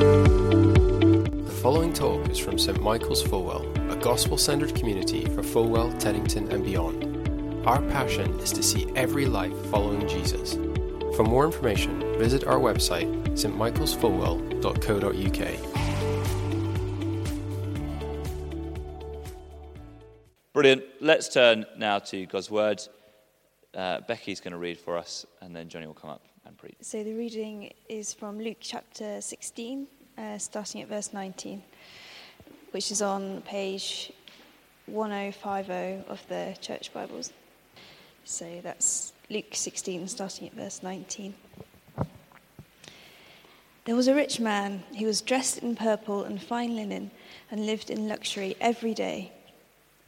The following talk is from St Michael's Fulwell, a gospel centered community for Fulwell, Teddington, and beyond. Our passion is to see every life following Jesus. For more information, visit our website, stmichaelsfulwell.co.uk. Brilliant. Let's turn now to God's Word. Uh, Becky's going to read for us, and then Jonny will come up and preach. So the reading is from Luke chapter 16, uh, starting at verse 19, which is on page 1050 of the Church Bibles. So that's Luke 16, starting at verse 19. There was a rich man who was dressed in purple and fine linen and lived in luxury every day.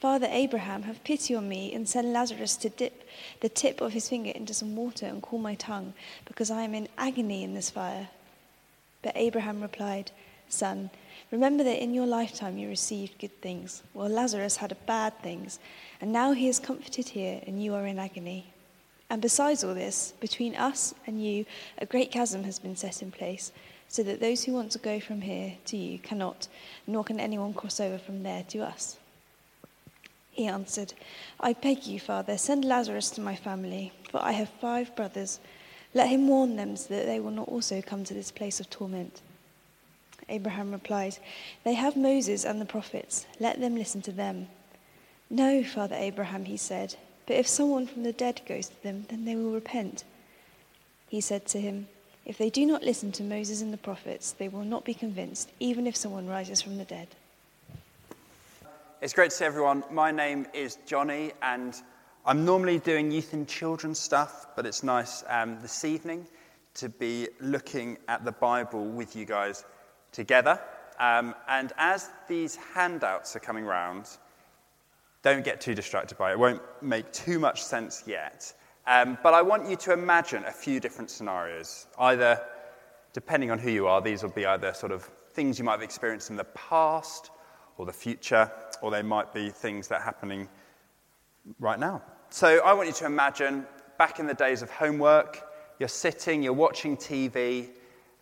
Father Abraham, have pity on me and send Lazarus to dip the tip of his finger into some water and cool my tongue, because I am in agony in this fire. But Abraham replied, Son, remember that in your lifetime you received good things, while Lazarus had bad things, and now he is comforted here and you are in agony. And besides all this, between us and you, a great chasm has been set in place, so that those who want to go from here to you cannot, nor can anyone cross over from there to us. He answered, I beg you, Father, send Lazarus to my family, for I have five brothers. Let him warn them so that they will not also come to this place of torment. Abraham replied, They have Moses and the prophets. Let them listen to them. No, Father Abraham, he said. But if someone from the dead goes to them, then they will repent. He said to him, If they do not listen to Moses and the prophets, they will not be convinced, even if someone rises from the dead. It's great to see everyone. My name is Jonny, and I'm normally doing youth and children stuff, but it's nice um, this evening to be looking at the Bible with you guys together. Um, and as these handouts are coming round, don't get too distracted by it. It won't make too much sense yet. Um, but I want you to imagine a few different scenarios. Either, depending on who you are, these will be either sort of things you might have experienced in the past or the future, or they might be things that are happening right now. So I want you to imagine back in the days of homework, you're sitting, you're watching TV,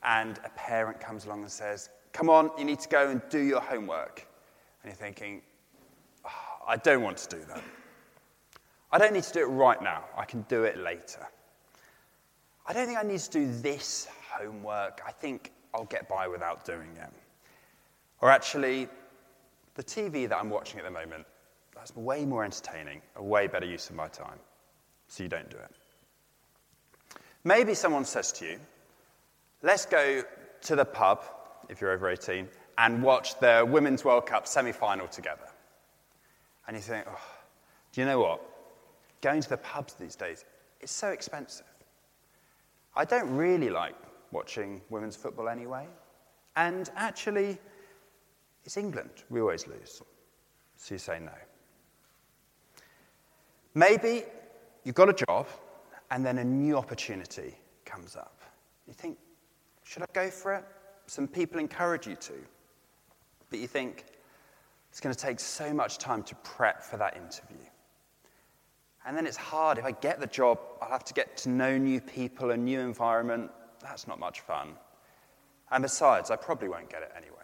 and a parent comes along and says, Come on, you need to go and do your homework. And you're thinking, ah, I don't want to do that. I don't need to do it right now. I can do it later. I don't think I need to do this homework. I think I'll get by without doing it. Or actually, the TV that I'm watching at the moment, that's way more entertaining, a way better use of my time. So you don't do it. Maybe someone says to you, let's go to the pub, if you're over 18, and watch the Women's World Cup semi final together. And you think, oh, do you know what? Going to the pubs these days, it's so expensive. I don't really like watching women's football anyway. And actually, it's England. We always lose. So you say no. Maybe you've got a job and then a new opportunity comes up. You think, should I go for it? Some people encourage you to. But you think, it's going to take so much time to prep for that interview. And then it's hard. If I get the job, I'll have to get to know new people, a new environment. That's not much fun. And besides, I probably won't get it anyway.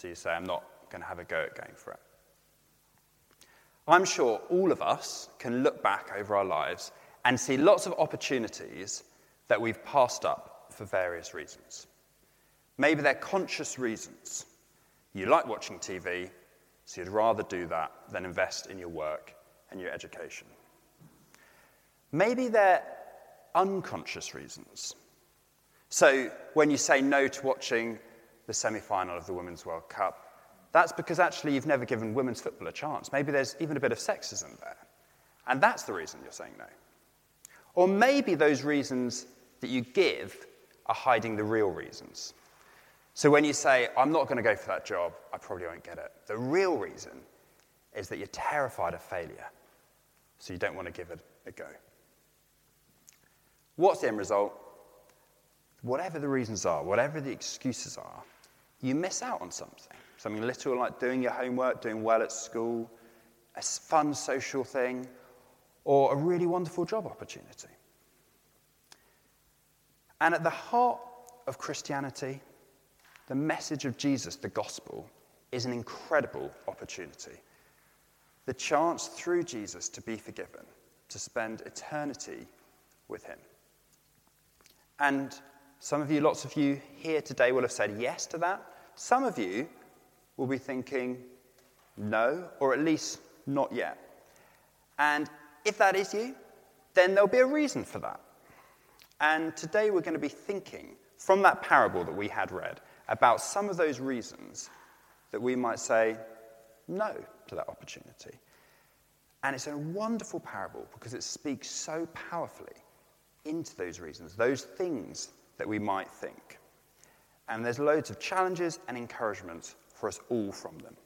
So you say, I'm not going to have a go at going for it. I'm sure all of us can look back over our lives and see lots of opportunities that we've passed up for various reasons. Maybe they're conscious reasons. You like watching TV, so you'd rather do that than invest in your work and your education. Maybe they're unconscious reasons. So when you say no to watching the semi final of the Women's World Cup, that's because actually you've never given women's football a chance. Maybe there's even a bit of sexism there. And that's the reason you're saying no. Or maybe those reasons that you give are hiding the real reasons. So when you say, I'm not going to go for that job, I probably won't get it, the real reason is that you're terrified of failure, so you don't want to give it a go. What's the end result? Whatever the reasons are, whatever the excuses are, you miss out on something. Something little like doing your homework, doing well at school, a fun social thing, or a really wonderful job opportunity. And at the heart of Christianity, the message of Jesus, the gospel, is an incredible opportunity. The chance through Jesus to be forgiven, to spend eternity with Him. And some of you, lots of you here today will have said yes to that. Some of you will be thinking no, or at least not yet. And if that is you, then there'll be a reason for that. And today we're going to be thinking from that parable that we had read about some of those reasons that we might say no to that opportunity. And it's a wonderful parable because it speaks so powerfully into those reasons, those things that we might think. And there's loads of challenges and encouragements for us all from them.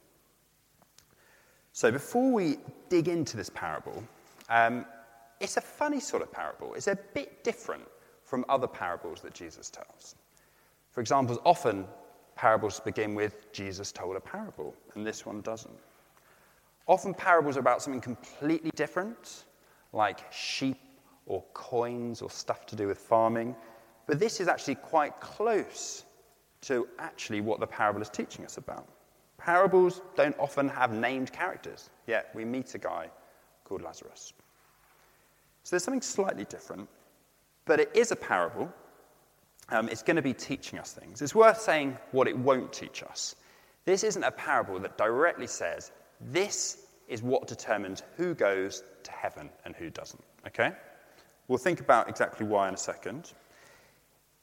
So before we dig into this parable, um, it's a funny sort of parable. It's a bit different from other parables that Jesus tells. For example, often parables begin with Jesus told a parable, and this one doesn't. Often parables are about something completely different, like sheep or coins or stuff to do with farming, but this is actually quite close to actually what the parable is teaching us about. Parables don't often have named characters, yet we meet a guy called Lazarus. So there's something slightly different, but it is a parable. Um, it's going to be teaching us things. It's worth saying what it won't teach us. This isn't a parable that directly says, this is what determines who goes to heaven and who doesn't. Okay? We'll think about exactly why in a second.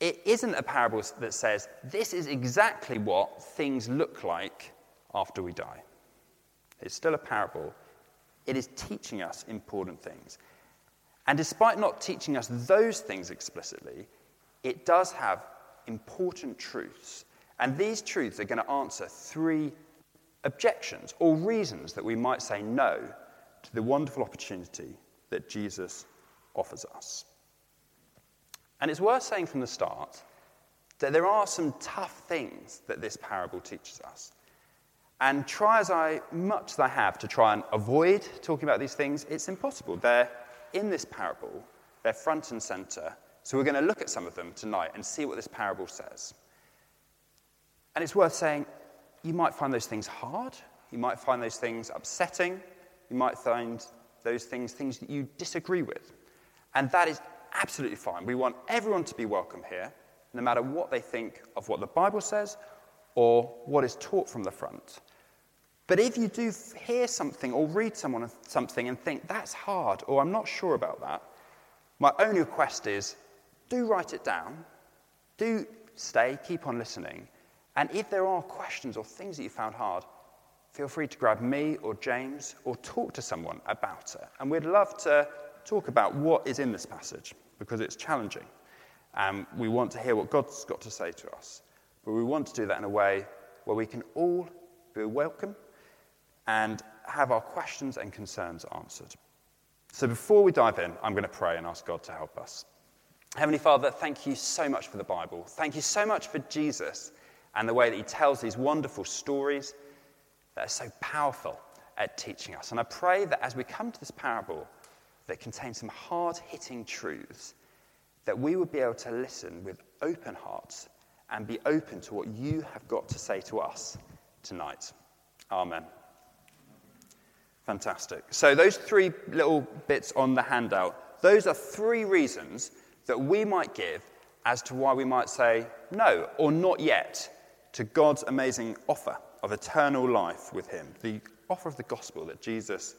It isn't a parable that says, this is exactly what things look like after we die. It's still a parable. It is teaching us important things. And despite not teaching us those things explicitly, it does have important truths. And these truths are going to answer three objections or reasons that we might say no to the wonderful opportunity that Jesus offers us. And it's worth saying from the start that there are some tough things that this parable teaches us. And try as I much as I have to try and avoid talking about these things, it's impossible. They're in this parable, they're front and center. So we're going to look at some of them tonight and see what this parable says. And it's worth saying you might find those things hard, you might find those things upsetting, you might find those things things that you disagree with. And that is absolutely fine. We want everyone to be welcome here, no matter what they think of what the Bible says or what is taught from the front. But if you do hear something or read someone something and think that's hard or I'm not sure about that, my only request is do write it down, do stay, keep on listening, and if there are questions or things that you found hard, feel free to grab me or James or talk to someone about it. And we'd love to talk about what is in this passage because it's challenging. And we want to hear what God's got to say to us. But we want to do that in a way where we can all be welcome and have our questions and concerns answered. So before we dive in, I'm going to pray and ask God to help us. Heavenly Father, thank you so much for the Bible. Thank you so much for Jesus and the way that he tells these wonderful stories that are so powerful at teaching us. And I pray that as we come to this parable that contains some hard hitting truths, that we would be able to listen with open hearts and be open to what you have got to say to us tonight. Amen. Fantastic. So, those three little bits on the handout, those are three reasons that we might give as to why we might say no or not yet to God's amazing offer of eternal life with Him, the offer of the gospel that Jesus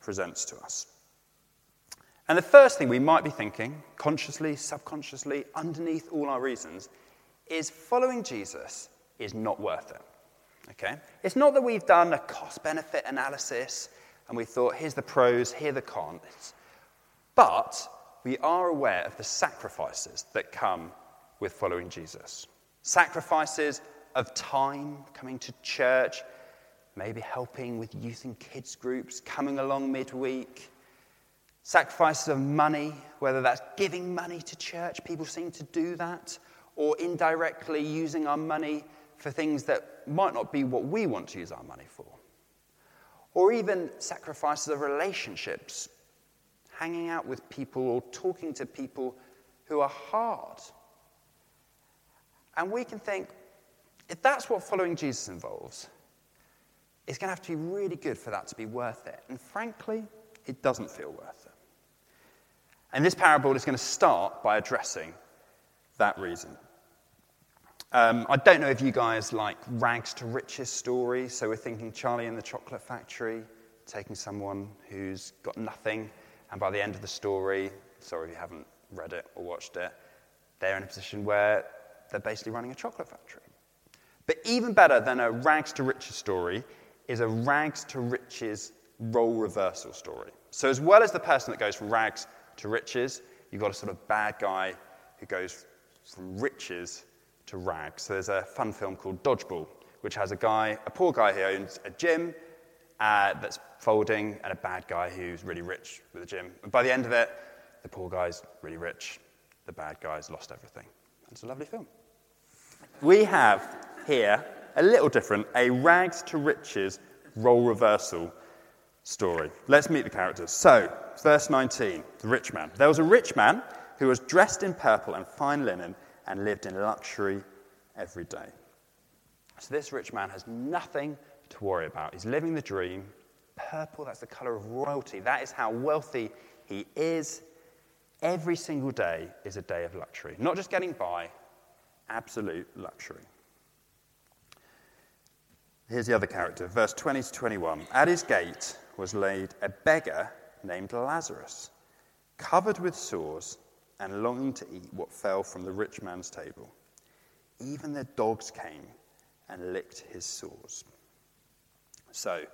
presents to us. And the first thing we might be thinking, consciously, subconsciously, underneath all our reasons, is following Jesus is not worth it. Okay? It's not that we've done a cost benefit analysis and we thought, here's the pros, here the cons. But we are aware of the sacrifices that come with following Jesus. Sacrifices of time, coming to church, maybe helping with youth and kids groups, coming along midweek, sacrifices of money, whether that's giving money to church, people seem to do that, or indirectly using our money for things that might not be what we want to use our money for. Or even sacrifices of relationships, hanging out with people or talking to people who are hard. And we can think, if that's what following Jesus involves, it's going to have to be really good for that to be worth it. And frankly, it doesn't feel worth it. And this parable is going to start by addressing that reason. Um, I don't know if you guys like rags to riches stories. So we're thinking Charlie in the Chocolate Factory, taking someone who's got nothing, and by the end of the story, sorry if you haven't read it or watched it, they're in a position where they're basically running a chocolate factory. But even better than a rags to riches story is a rags to riches role reversal story. So, as well as the person that goes from rags to riches, you've got a sort of bad guy who goes from riches to rags. So there's a fun film called Dodgeball, which has a guy, a poor guy who owns a gym uh, that's folding, and a bad guy who's really rich with a gym. And by the end of it, the poor guy's really rich, the bad guy's lost everything. It's a lovely film. We have here a little different, a rags to riches role reversal story. Let's meet the characters. So, verse 19, the rich man. There was a rich man who was dressed in purple and fine linen and lived in luxury every day. So, this rich man has nothing to worry about. He's living the dream. Purple, that's the color of royalty. That is how wealthy he is. Every single day is a day of luxury. Not just getting by, absolute luxury. Here's the other character, verse 20 to 21. At his gate was laid a beggar named Lazarus, covered with sores and longing to eat what fell from the rich man's table. Even the dogs came and licked his sores. So,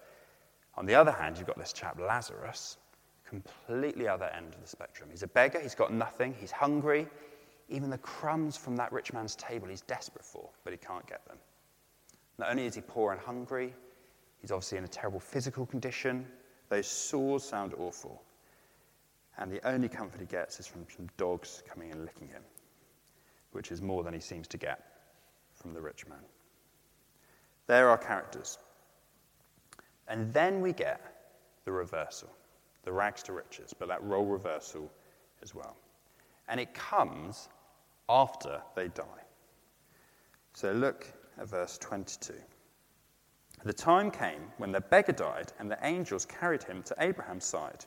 on the other hand, you've got this chap, Lazarus, completely other end of the spectrum. He's a beggar, he's got nothing, he's hungry. Even the crumbs from that rich man's table he's desperate for, but he can't get them. Not only is he poor and hungry, he's obviously in a terrible physical condition. Those sores sound awful. And the only comfort he gets is from some dogs coming and licking him, which is more than he seems to get from the rich man. There are characters. And then we get the reversal, the rags to riches, but that role reversal as well. And it comes after they die. So look at verse 22. The time came when the beggar died, and the angels carried him to Abraham's side.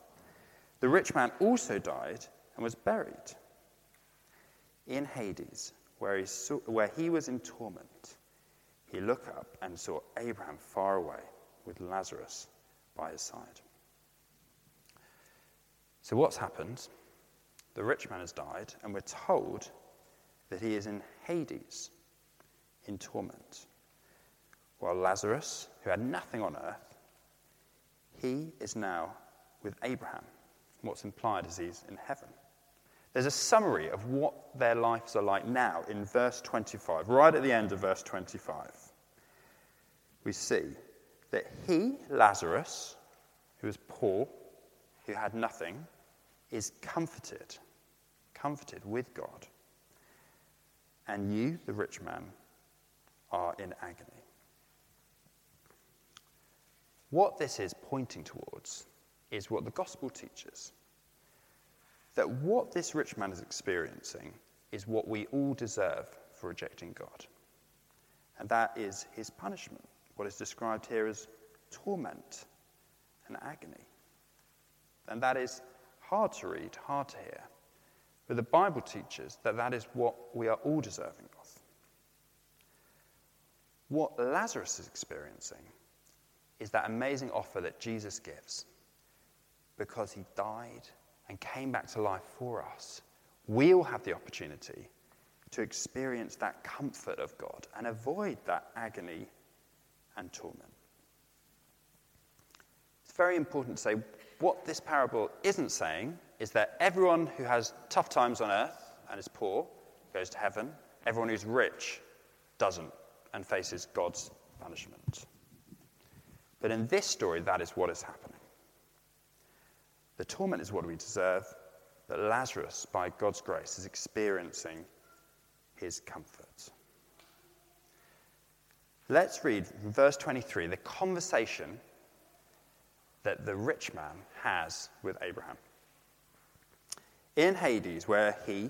The rich man also died and was buried in Hades, where he, saw, where he was in torment. He looked up and saw Abraham far away with Lazarus by his side. So, what's happened? The rich man has died, and we're told that he is in Hades, in torment. While Lazarus, who had nothing on earth, he is now with Abraham. What's implied is he's in heaven. There's a summary of what their lives are like now in verse 25, right at the end of verse 25. We see that he, Lazarus, who was poor, who had nothing, is comforted, comforted with God. And you, the rich man, are in agony. What this is pointing towards is what the gospel teaches that what this rich man is experiencing is what we all deserve for rejecting God. And that is his punishment, what is described here as torment and agony. And that is hard to read, hard to hear. But the Bible teaches that that is what we are all deserving. What Lazarus is experiencing is that amazing offer that Jesus gives because he died and came back to life for us. We all have the opportunity to experience that comfort of God and avoid that agony and torment. It's very important to say what this parable isn't saying is that everyone who has tough times on earth and is poor goes to heaven, everyone who's rich doesn't and faces God's punishment. But in this story, that is what is happening. The torment is what we deserve, but Lazarus, by God's grace, is experiencing his comfort. Let's read verse 23 the conversation that the rich man has with Abraham. In Hades, where he,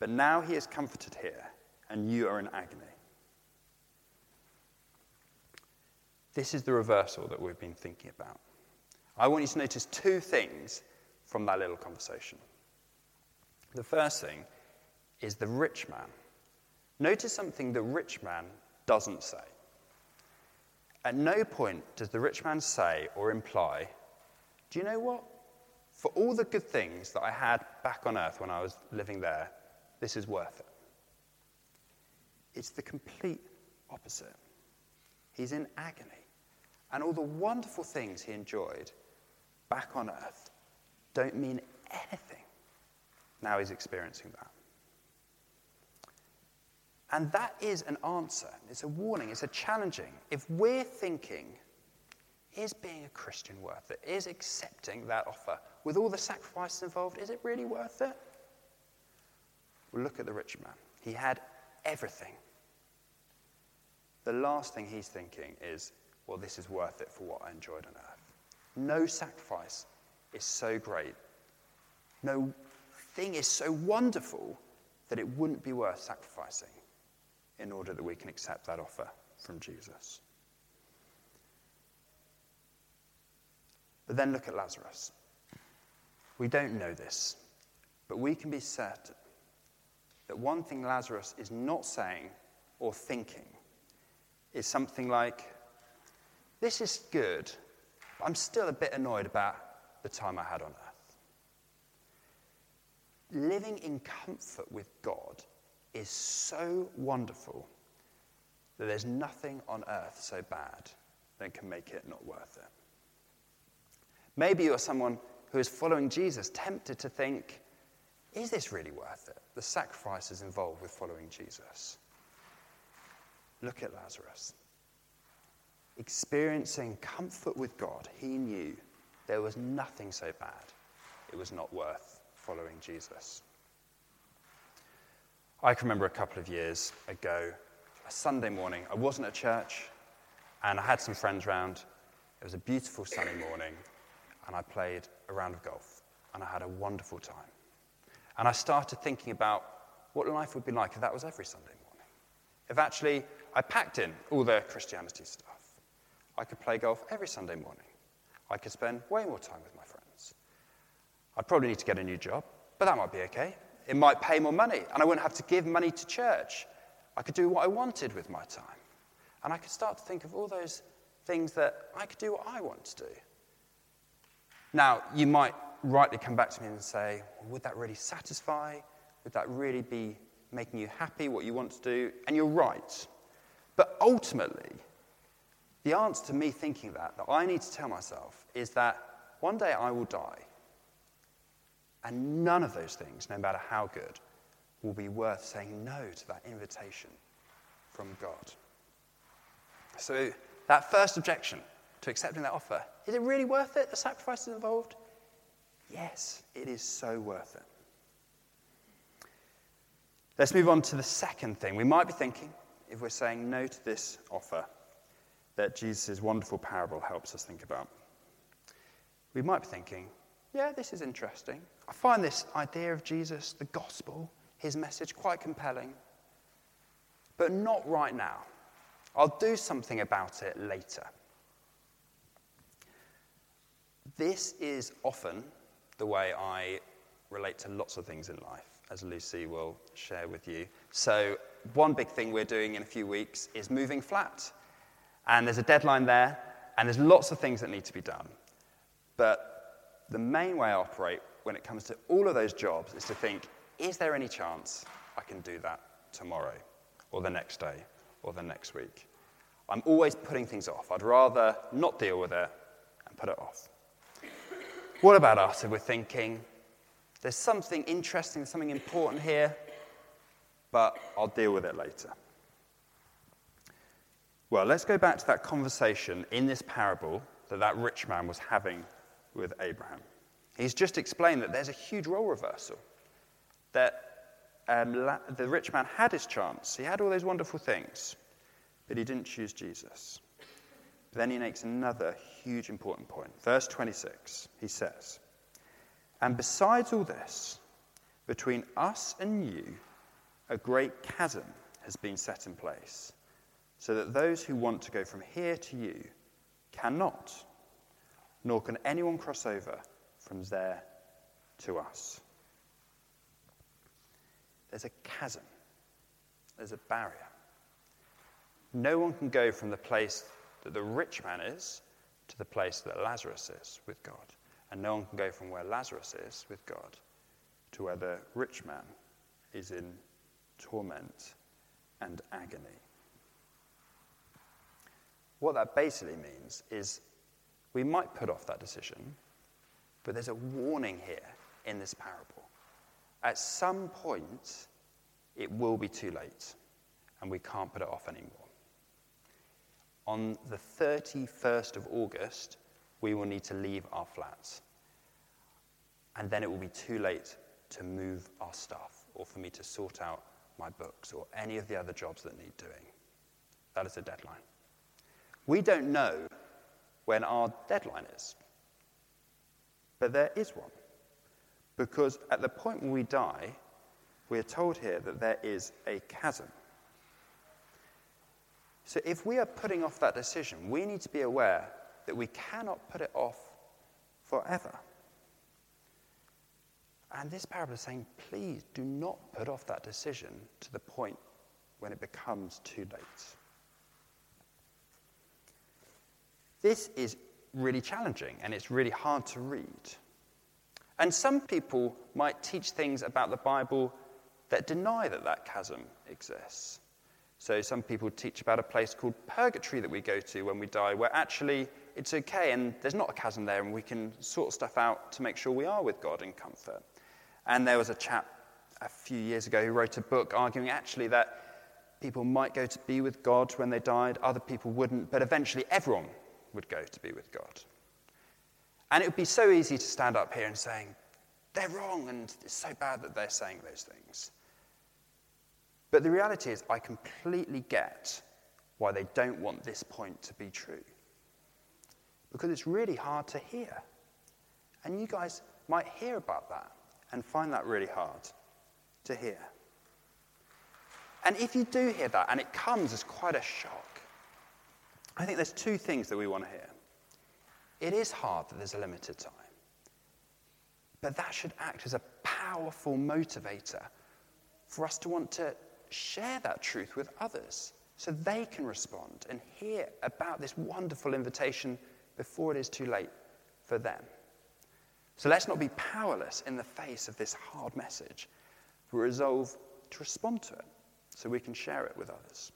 But now he is comforted here, and you are in agony. This is the reversal that we've been thinking about. I want you to notice two things from that little conversation. The first thing is the rich man. Notice something the rich man doesn't say. At no point does the rich man say or imply, Do you know what? For all the good things that I had back on earth when I was living there, this is worth it. It's the complete opposite. He's in agony. And all the wonderful things he enjoyed back on earth don't mean anything. Now he's experiencing that. And that is an answer. It's a warning. It's a challenging. If we're thinking, is being a Christian worth it? Is accepting that offer with all the sacrifices involved, is it really worth it? Well, look at the rich man. He had everything. The last thing he's thinking is, well, this is worth it for what I enjoyed on earth. No sacrifice is so great. No thing is so wonderful that it wouldn't be worth sacrificing in order that we can accept that offer from Jesus. But then look at Lazarus. We don't know this, but we can be certain that one thing Lazarus is not saying or thinking is something like, This is good, but I'm still a bit annoyed about the time I had on earth. Living in comfort with God is so wonderful that there's nothing on earth so bad that can make it not worth it. Maybe you're someone who is following Jesus, tempted to think, is this really worth it? The sacrifices involved with following Jesus. Look at Lazarus. Experiencing comfort with God, he knew there was nothing so bad it was not worth following Jesus. I can remember a couple of years ago, a Sunday morning, I wasn't at church and I had some friends round. It was a beautiful sunny morning and I played a round of golf and I had a wonderful time. And I started thinking about what life would be like if that was every Sunday morning. If actually I packed in all the Christianity stuff, I could play golf every Sunday morning. I could spend way more time with my friends. I'd probably need to get a new job, but that might be okay. It might pay more money, and I wouldn't have to give money to church. I could do what I wanted with my time. And I could start to think of all those things that I could do what I want to do. Now, you might rightly come back to me and say, well, would that really satisfy? Would that really be making you happy, what you want to do? And you're right. But ultimately, the answer to me thinking that, that I need to tell myself, is that one day I will die. And none of those things, no matter how good, will be worth saying no to that invitation from God. So, that first objection to accepting that offer is it really worth it, the sacrifices involved? Yes, it is so worth it. Let's move on to the second thing. We might be thinking, if we're saying no to this offer, that Jesus' wonderful parable helps us think about. We might be thinking, yeah, this is interesting. I find this idea of Jesus, the gospel, his message quite compelling, but not right now. I'll do something about it later. This is often the way I relate to lots of things in life, as Lucy will share with you. So, one big thing we're doing in a few weeks is moving flat. And there's a deadline there, and there's lots of things that need to be done. But the main way I operate when it comes to all of those jobs is to think is there any chance I can do that tomorrow, or the next day, or the next week? I'm always putting things off. I'd rather not deal with it and put it off. What about us if we're thinking, there's something interesting, something important here, but I'll deal with it later? Well, let's go back to that conversation in this parable that that rich man was having with Abraham. He's just explained that there's a huge role reversal. That um, la- the rich man had his chance, he had all those wonderful things, but he didn't choose Jesus. But then he makes another huge important point. Verse 26, he says, And besides all this, between us and you, a great chasm has been set in place so that those who want to go from here to you cannot, nor can anyone cross over from there to us. There's a chasm, there's a barrier. No one can go from the place that the rich man is to the place that Lazarus is with God. And no one can go from where Lazarus is with God to where the rich man is in torment and agony. What that basically means is we might put off that decision, but there's a warning here in this parable. At some point, it will be too late, and we can't put it off anymore. On the 31st of August, we will need to leave our flats. And then it will be too late to move our stuff or for me to sort out my books or any of the other jobs that need doing. That is a deadline. We don't know when our deadline is, but there is one. Because at the point when we die, we are told here that there is a chasm. So if we are putting off that decision, we need to be aware that we cannot put it off forever. And this parable is saying, please do not put off that decision to the point when it becomes too late. This is really challenging and it's really hard to read. And some people might teach things about the Bible that deny that that chasm exists. So some people teach about a place called purgatory that we go to when we die, where actually it's okay and there's not a chasm there and we can sort stuff out to make sure we are with God in comfort. And there was a chap a few years ago who wrote a book arguing actually that people might go to be with God when they died, other people wouldn't, but eventually everyone would go to be with God. And it would be so easy to stand up here and saying, they're wrong and it's so bad that they're saying those things. But the reality is, I completely get why they don't want this point to be true. Because it's really hard to hear. And you guys might hear about that and find that really hard to hear. And if you do hear that and it comes as quite a shock, I think there's two things that we want to hear. It is hard that there's a limited time, but that should act as a powerful motivator for us to want to share that truth with others so they can respond and hear about this wonderful invitation before it is too late for them. So let's not be powerless in the face of this hard message, but resolve to respond to it so we can share it with others.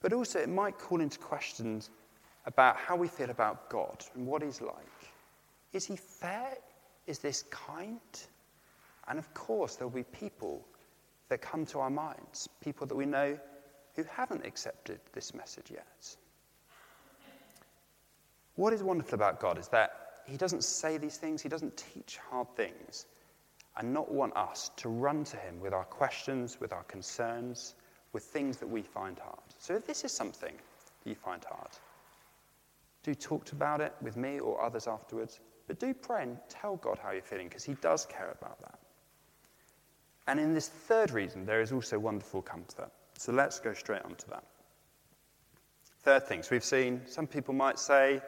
But also, it might call into questions about how we feel about God and what He's like. Is He fair? Is this kind? And of course, there'll be people that come to our minds, people that we know who haven't accepted this message yet. What is wonderful about God is that He doesn't say these things, He doesn't teach hard things, and not want us to run to Him with our questions, with our concerns, with things that we find hard. So if this is something you find hard, do talk about it with me or others afterwards, but do pray and tell God how you're feeling because He does care about that. And in this third reason, there is also wonderful comfort. So let's go straight on to that. Third things we've seen, some people might say,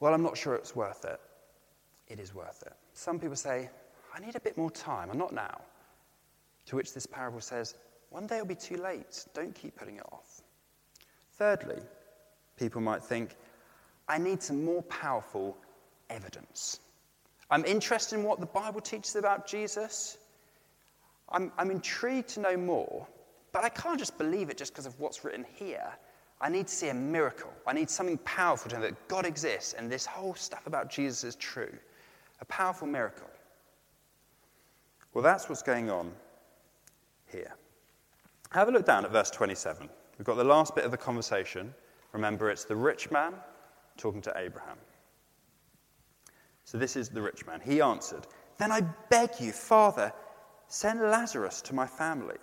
well, I'm not sure it's worth it. It is worth it. Some people say, I need a bit more time, I'm not now. To which this parable says, one day it'll be too late. Don't keep putting it off. Thirdly, people might think, I need some more powerful evidence. I'm interested in what the Bible teaches about Jesus. I'm, I'm intrigued to know more, but I can't just believe it just because of what's written here. I need to see a miracle. I need something powerful to know that God exists and this whole stuff about Jesus is true. A powerful miracle. Well, that's what's going on here. Have a look down at verse 27. We've got the last bit of the conversation. Remember, it's the rich man talking to Abraham. So this is the rich man. He answered, Then I beg you, Father, send Lazarus to my family,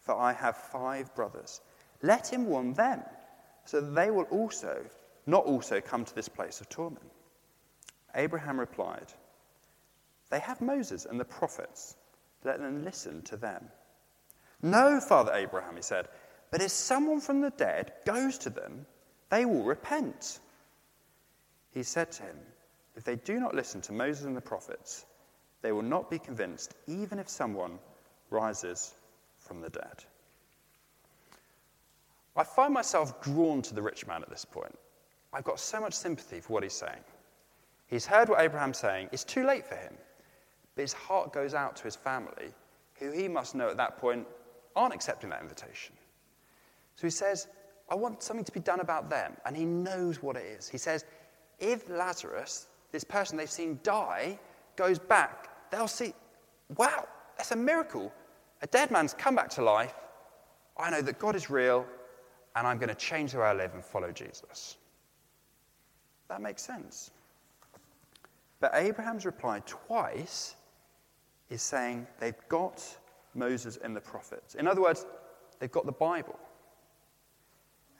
for I have five brothers. Let him warn them so that they will also not also come to this place of torment. Abraham replied, They have Moses and the prophets. Let them listen to them. No, Father Abraham, he said, but if someone from the dead goes to them, they will repent. He said to him, If they do not listen to Moses and the prophets, they will not be convinced, even if someone rises from the dead. I find myself drawn to the rich man at this point. I've got so much sympathy for what he's saying. He's heard what Abraham's saying. It's too late for him. But his heart goes out to his family, who he must know at that point aren't accepting that invitation. So he says, I want something to be done about them. And he knows what it is. He says, if Lazarus, this person they've seen die, goes back, they'll see, wow, that's a miracle. A dead man's come back to life. I know that God is real and I'm going to change the way I live and follow Jesus. That makes sense. But Abraham's reply twice is saying they've got Moses and the prophets. In other words, they've got the Bible.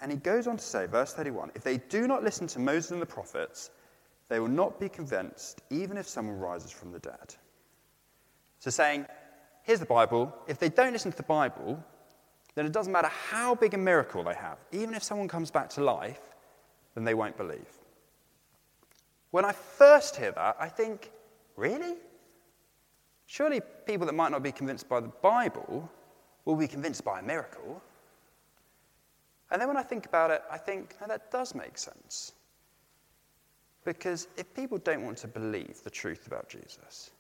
And he goes on to say, verse 31 if they do not listen to Moses and the prophets, they will not be convinced, even if someone rises from the dead. So, saying, here's the Bible. If they don't listen to the Bible, then it doesn't matter how big a miracle they have. Even if someone comes back to life, then they won't believe. When I first hear that, I think, really? Surely people that might not be convinced by the Bible will be convinced by a miracle. And then when I think about it, I think, no, that does make sense. Because if people don't want to believe the truth about Jesus,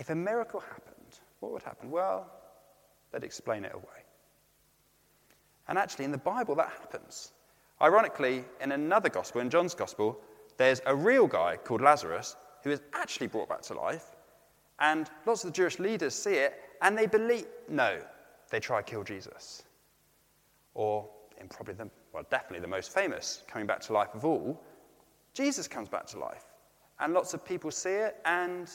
if a miracle happened, what would happen? Well, they'd explain it away. And actually, in the Bible, that happens. Ironically, in another gospel, in John's gospel, there's a real guy called Lazarus who is actually brought back to life. And lots of the Jewish leaders see it and they believe, no, they try to kill Jesus. Or, in probably the, well, definitely the most famous coming back to life of all, Jesus comes back to life. And lots of people see it and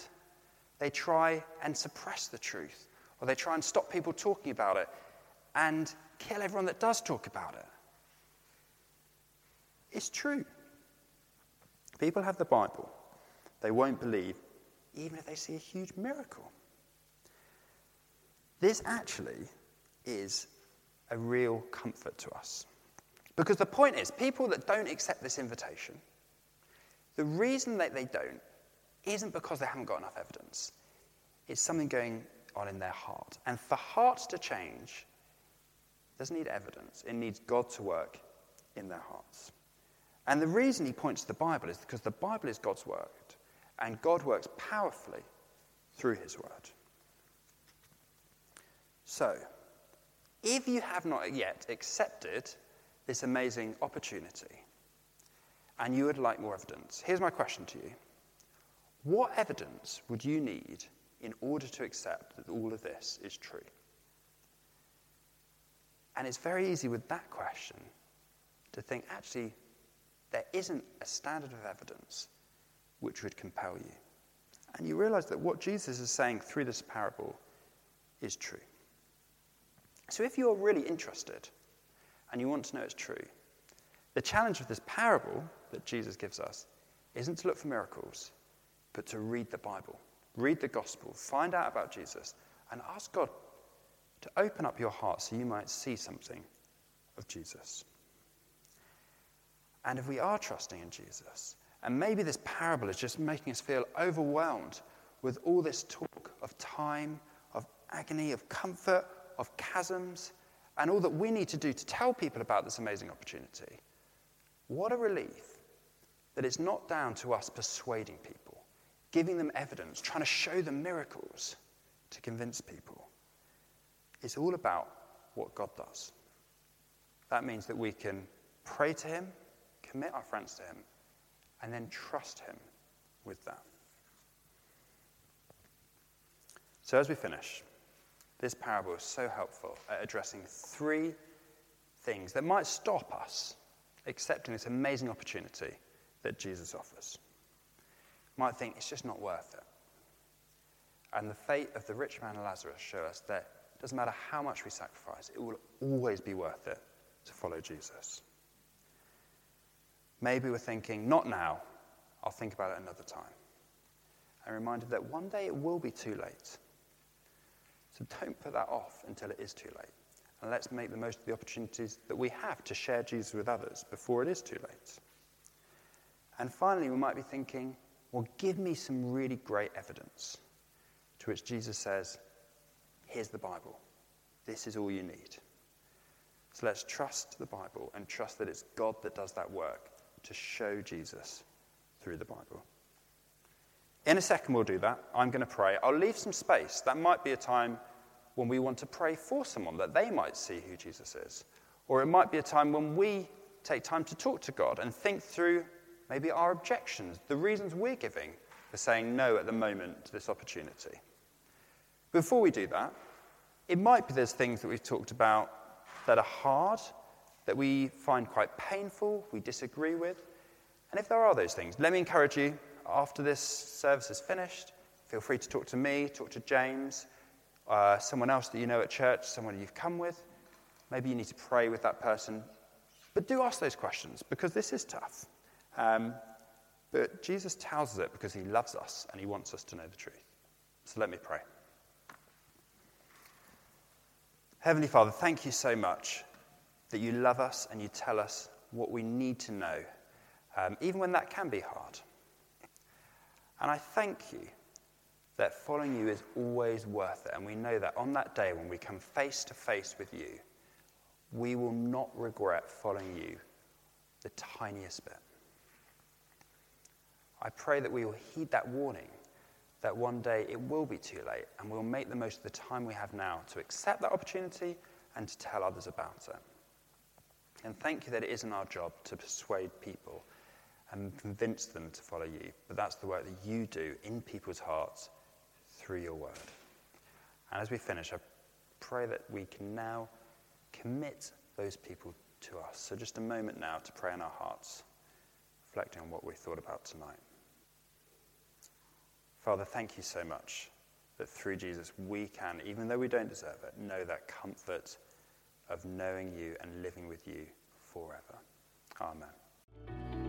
they try and suppress the truth. Or they try and stop people talking about it. And kill everyone that does talk about it. It's true. People have the Bible, they won't believe even if they see a huge miracle. This actually is a real comfort to us. Because the point is, people that don't accept this invitation, the reason that they don't isn't because they haven't got enough evidence. It's something going on in their heart. And for hearts to change, doesn't need evidence, it needs God to work in their hearts. And the reason he points to the Bible is because the Bible is God's word, and God works powerfully through his word. So, if you have not yet accepted this amazing opportunity and you would like more evidence, here's my question to you What evidence would you need in order to accept that all of this is true? And it's very easy with that question to think actually, there isn't a standard of evidence which would compel you. And you realize that what Jesus is saying through this parable is true. So if you're really interested and you want to know it's true, the challenge of this parable that Jesus gives us isn't to look for miracles, but to read the Bible, read the gospel, find out about Jesus, and ask God to open up your heart so you might see something of Jesus. And if we are trusting in Jesus, and maybe this parable is just making us feel overwhelmed with all this talk of time, of agony, of comfort, of chasms, and all that we need to do to tell people about this amazing opportunity, what a relief that it's not down to us persuading people, giving them evidence, trying to show them miracles to convince people. It's all about what God does. That means that we can pray to Him, commit our friends to Him, and then trust Him with that. So, as we finish, this parable is so helpful at addressing three things that might stop us accepting this amazing opportunity that Jesus offers. Might think it's just not worth it. And the fate of the rich man and Lazarus show us that it doesn't matter how much we sacrifice, it will always be worth it to follow Jesus. Maybe we're thinking, not now, I'll think about it another time. And reminded that one day it will be too late. So don't put that off until it is too late. And let's make the most of the opportunities that we have to share Jesus with others before it is too late. And finally, we might be thinking, well, give me some really great evidence. To which Jesus says, here's the Bible. This is all you need. So let's trust the Bible and trust that it's God that does that work to show Jesus through the Bible. In a second, we'll do that. I'm going to pray. I'll leave some space. That might be a time when we want to pray for someone that they might see who Jesus is. Or it might be a time when we take time to talk to God and think through maybe our objections, the reasons we're giving for saying no at the moment to this opportunity. Before we do that, it might be there's things that we've talked about that are hard, that we find quite painful, we disagree with. And if there are those things, let me encourage you after this service is finished, feel free to talk to me, talk to James, uh, someone else that you know at church, someone you've come with. Maybe you need to pray with that person. But do ask those questions because this is tough. Um, but Jesus tells us it because he loves us and he wants us to know the truth. So let me pray. Heavenly Father, thank you so much that you love us and you tell us what we need to know, um, even when that can be hard. And I thank you that following you is always worth it. And we know that on that day when we come face to face with you, we will not regret following you the tiniest bit. I pray that we will heed that warning that one day it will be too late and we'll make the most of the time we have now to accept that opportunity and to tell others about it. And thank you that it isn't our job to persuade people and convince them to follow you. But that's the work that you do in people's hearts through your word. And as we finish, I pray that we can now commit those people to us. So, just a moment now to pray in our hearts, reflecting on what we thought about tonight. Father, thank you so much that through Jesus we can, even though we don't deserve it, know that comfort of knowing you and living with you forever. Amen.